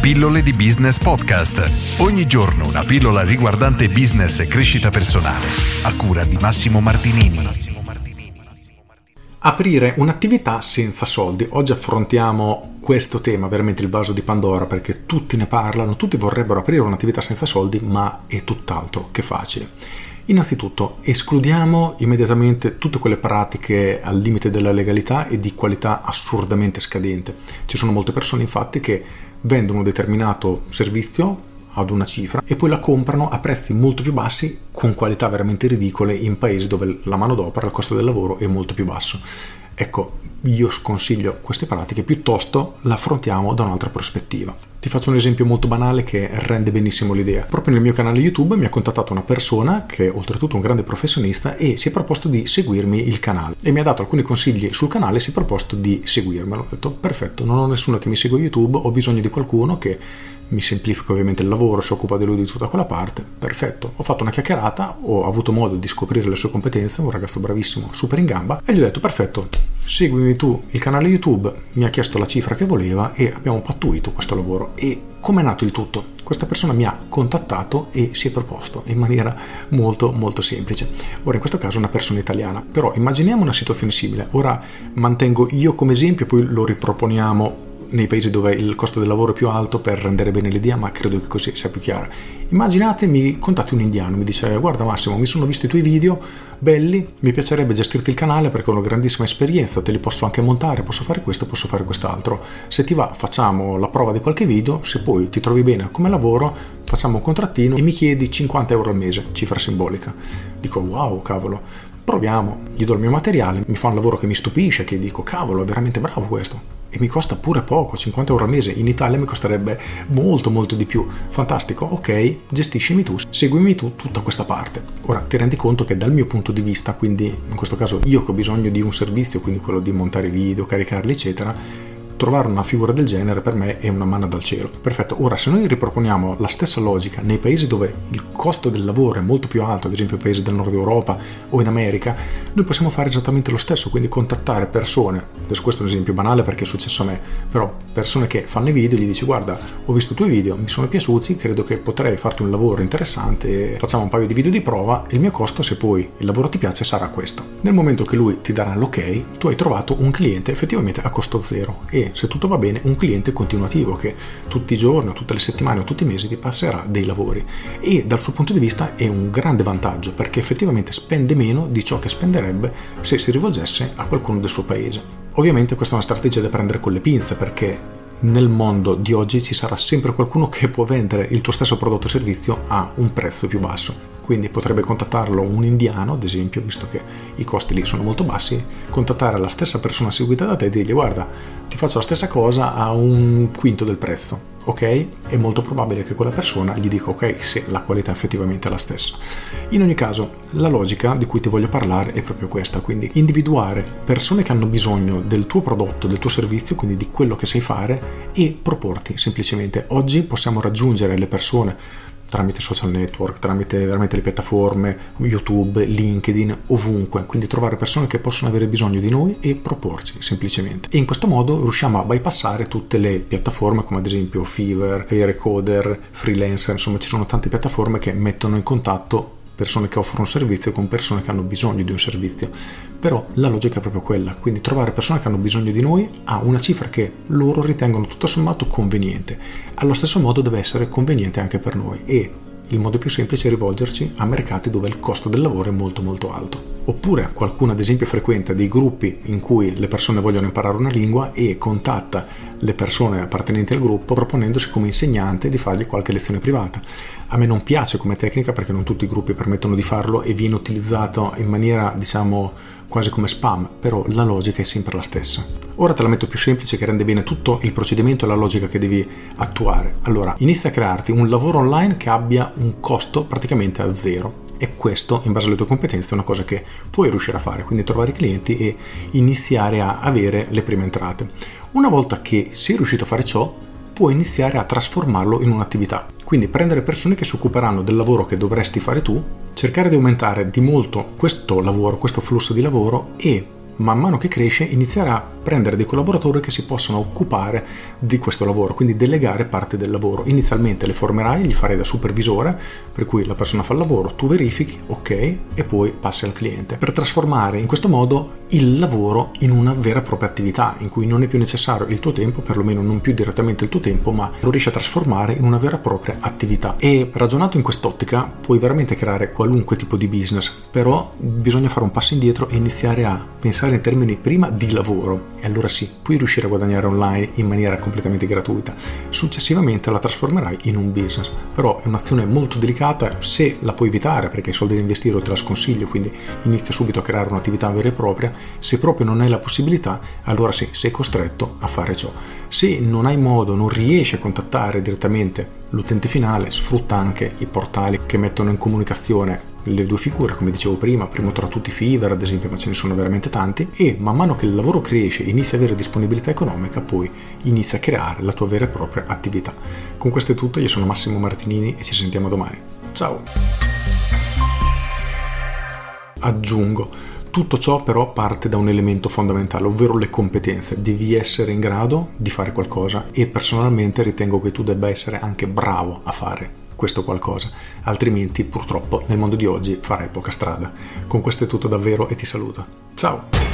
Pillole di Business Podcast. Ogni giorno una pillola riguardante business e crescita personale. A cura di Massimo Martinini. Aprire un'attività senza soldi. Oggi affrontiamo questo tema, veramente il vaso di Pandora, perché tutti ne parlano, tutti vorrebbero aprire un'attività senza soldi, ma è tutt'altro che facile. Innanzitutto escludiamo immediatamente tutte quelle pratiche al limite della legalità e di qualità assurdamente scadente. Ci sono molte persone infatti che vendono un determinato servizio ad una cifra e poi la comprano a prezzi molto più bassi con qualità veramente ridicole in paesi dove la manodopera, il costo del lavoro è molto più basso. Ecco, io sconsiglio queste pratiche, piuttosto la affrontiamo da un'altra prospettiva. Ti faccio un esempio molto banale che rende benissimo l'idea. Proprio nel mio canale YouTube mi ha contattato una persona che è oltretutto un grande professionista e si è proposto di seguirmi il canale e mi ha dato alcuni consigli sul canale e si è proposto di seguirmelo. Ho detto perfetto, non ho nessuno che mi segue YouTube, ho bisogno di qualcuno che mi semplifica ovviamente il lavoro, si occupa di lui di tutta quella parte, perfetto. Ho fatto una chiacchierata, ho avuto modo di scoprire le sue competenze, un ragazzo bravissimo, super in gamba, e gli ho detto perfetto, seguimi tu il canale YouTube, mi ha chiesto la cifra che voleva e abbiamo pattuito questo lavoro. E come è nato il tutto? Questa persona mi ha contattato e si è proposto in maniera molto molto semplice. Ora in questo caso una persona italiana, però immaginiamo una situazione simile. Ora mantengo io come esempio, poi lo riproponiamo nei paesi dove il costo del lavoro è più alto per rendere bene l'idea, ma credo che così sia più chiara. Immaginate mi contatti un indiano, mi dice guarda Massimo, mi sono visto i tuoi video, belli, mi piacerebbe gestirti il canale perché ho una grandissima esperienza, te li posso anche montare, posso fare questo, posso fare quest'altro. Se ti va facciamo la prova di qualche video, se poi ti trovi bene come lavoro facciamo un contrattino e mi chiedi 50 euro al mese, cifra simbolica. Dico wow, cavolo, proviamo, gli do il mio materiale, mi fa un lavoro che mi stupisce, che dico cavolo, è veramente bravo questo e mi costa pure poco, 50 euro al mese, in Italia mi costerebbe molto molto di più. Fantastico, ok, gestiscimi tu, seguimi tu tutta questa parte. Ora ti rendi conto che dal mio punto di vista, quindi in questo caso io che ho bisogno di un servizio, quindi quello di montare video, caricarli, eccetera, trovare una figura del genere per me è una manna dal cielo. Perfetto, ora se noi riproponiamo la stessa logica nei paesi dove il costo del lavoro è molto più alto, ad esempio i paesi del nord Europa o in America, noi possiamo fare esattamente lo stesso, quindi contattare persone, adesso questo è un esempio banale perché è successo a me, però persone che fanno i video e gli dici guarda ho visto i tuoi video, mi sono piaciuti, credo che potrei farti un lavoro interessante, facciamo un paio di video di prova e il mio costo se poi il lavoro ti piace sarà questo. Nel momento che lui ti darà l'ok, tu hai trovato un cliente effettivamente a costo zero e se tutto va bene, un cliente continuativo che tutti i giorni, tutte le settimane o tutti i mesi ti passerà dei lavori. E dal suo punto di vista è un grande vantaggio perché effettivamente spende meno di ciò che spenderebbe se si rivolgesse a qualcuno del suo paese. Ovviamente questa è una strategia da prendere con le pinze perché nel mondo di oggi ci sarà sempre qualcuno che può vendere il tuo stesso prodotto o servizio a un prezzo più basso quindi potrebbe contattarlo un indiano, ad esempio, visto che i costi lì sono molto bassi, contattare la stessa persona seguita da te e dirgli guarda, ti faccio la stessa cosa a un quinto del prezzo, ok? È molto probabile che quella persona gli dica ok se la qualità effettivamente è la stessa. In ogni caso, la logica di cui ti voglio parlare è proprio questa, quindi individuare persone che hanno bisogno del tuo prodotto, del tuo servizio, quindi di quello che sai fare e proporti semplicemente. Oggi possiamo raggiungere le persone tramite social network, tramite veramente le piattaforme, YouTube, LinkedIn, ovunque, quindi trovare persone che possono avere bisogno di noi e proporci semplicemente. E in questo modo riusciamo a bypassare tutte le piattaforme come ad esempio Fiverr, Payrecoder, Freelancer, insomma ci sono tante piattaforme che mettono in contatto persone che offrono un servizio con persone che hanno bisogno di un servizio. Però la logica è proprio quella, quindi trovare persone che hanno bisogno di noi a una cifra che loro ritengono tutto sommato conveniente. Allo stesso modo deve essere conveniente anche per noi e il modo più semplice è rivolgerci a mercati dove il costo del lavoro è molto molto alto. Oppure qualcuno ad esempio frequenta dei gruppi in cui le persone vogliono imparare una lingua e contatta le persone appartenenti al gruppo proponendosi come insegnante di fargli qualche lezione privata. A me non piace come tecnica perché non tutti i gruppi permettono di farlo e viene utilizzato in maniera diciamo quasi come spam, però la logica è sempre la stessa. Ora te la metto più semplice che rende bene tutto il procedimento e la logica che devi attuare. Allora, inizia a crearti un lavoro online che abbia un costo praticamente a zero e questo in base alle tue competenze è una cosa che puoi riuscire a fare, quindi trovare clienti e iniziare a avere le prime entrate. Una volta che sei riuscito a fare ciò, puoi iniziare a trasformarlo in un'attività. Quindi prendere persone che si occuperanno del lavoro che dovresti fare tu, cercare di aumentare di molto questo lavoro, questo flusso di lavoro e man mano che cresce inizierà a prendere dei collaboratori che si possano occupare di questo lavoro, quindi delegare parte del lavoro. Inizialmente le formerai, gli farei da supervisore, per cui la persona fa il lavoro, tu verifichi, ok, e poi passi al cliente. Per trasformare in questo modo il lavoro in una vera e propria attività, in cui non è più necessario il tuo tempo, perlomeno non più direttamente il tuo tempo, ma lo riesci a trasformare in una vera e propria attività. E ragionato in quest'ottica, puoi veramente creare qualunque tipo di business, però bisogna fare un passo indietro e iniziare a pensare in termini prima di lavoro e allora sì, puoi riuscire a guadagnare online in maniera completamente gratuita. Successivamente la trasformerai in un business, però è un'azione molto delicata se la puoi evitare perché i soldi da investire te la sconsiglio, quindi inizia subito a creare un'attività vera e propria. Se proprio non hai la possibilità, allora sì, sei costretto a fare ciò. Se non hai modo, non riesci a contattare direttamente l'utente finale, sfrutta anche i portali che mettono in comunicazione le due figure, come dicevo prima, primo tra tutti Fiverr ad esempio, ma ce ne sono veramente tanti, e man mano che il lavoro cresce inizia ad avere disponibilità economica, poi inizia a creare la tua vera e propria attività. Con questo è tutto, io sono Massimo Martinini e ci sentiamo domani. Ciao! Aggiungo, tutto ciò però parte da un elemento fondamentale, ovvero le competenze. Devi essere in grado di fare qualcosa e personalmente ritengo che tu debba essere anche bravo a fare questo qualcosa, altrimenti purtroppo nel mondo di oggi farai poca strada. Con questo è tutto davvero e ti saluto. Ciao!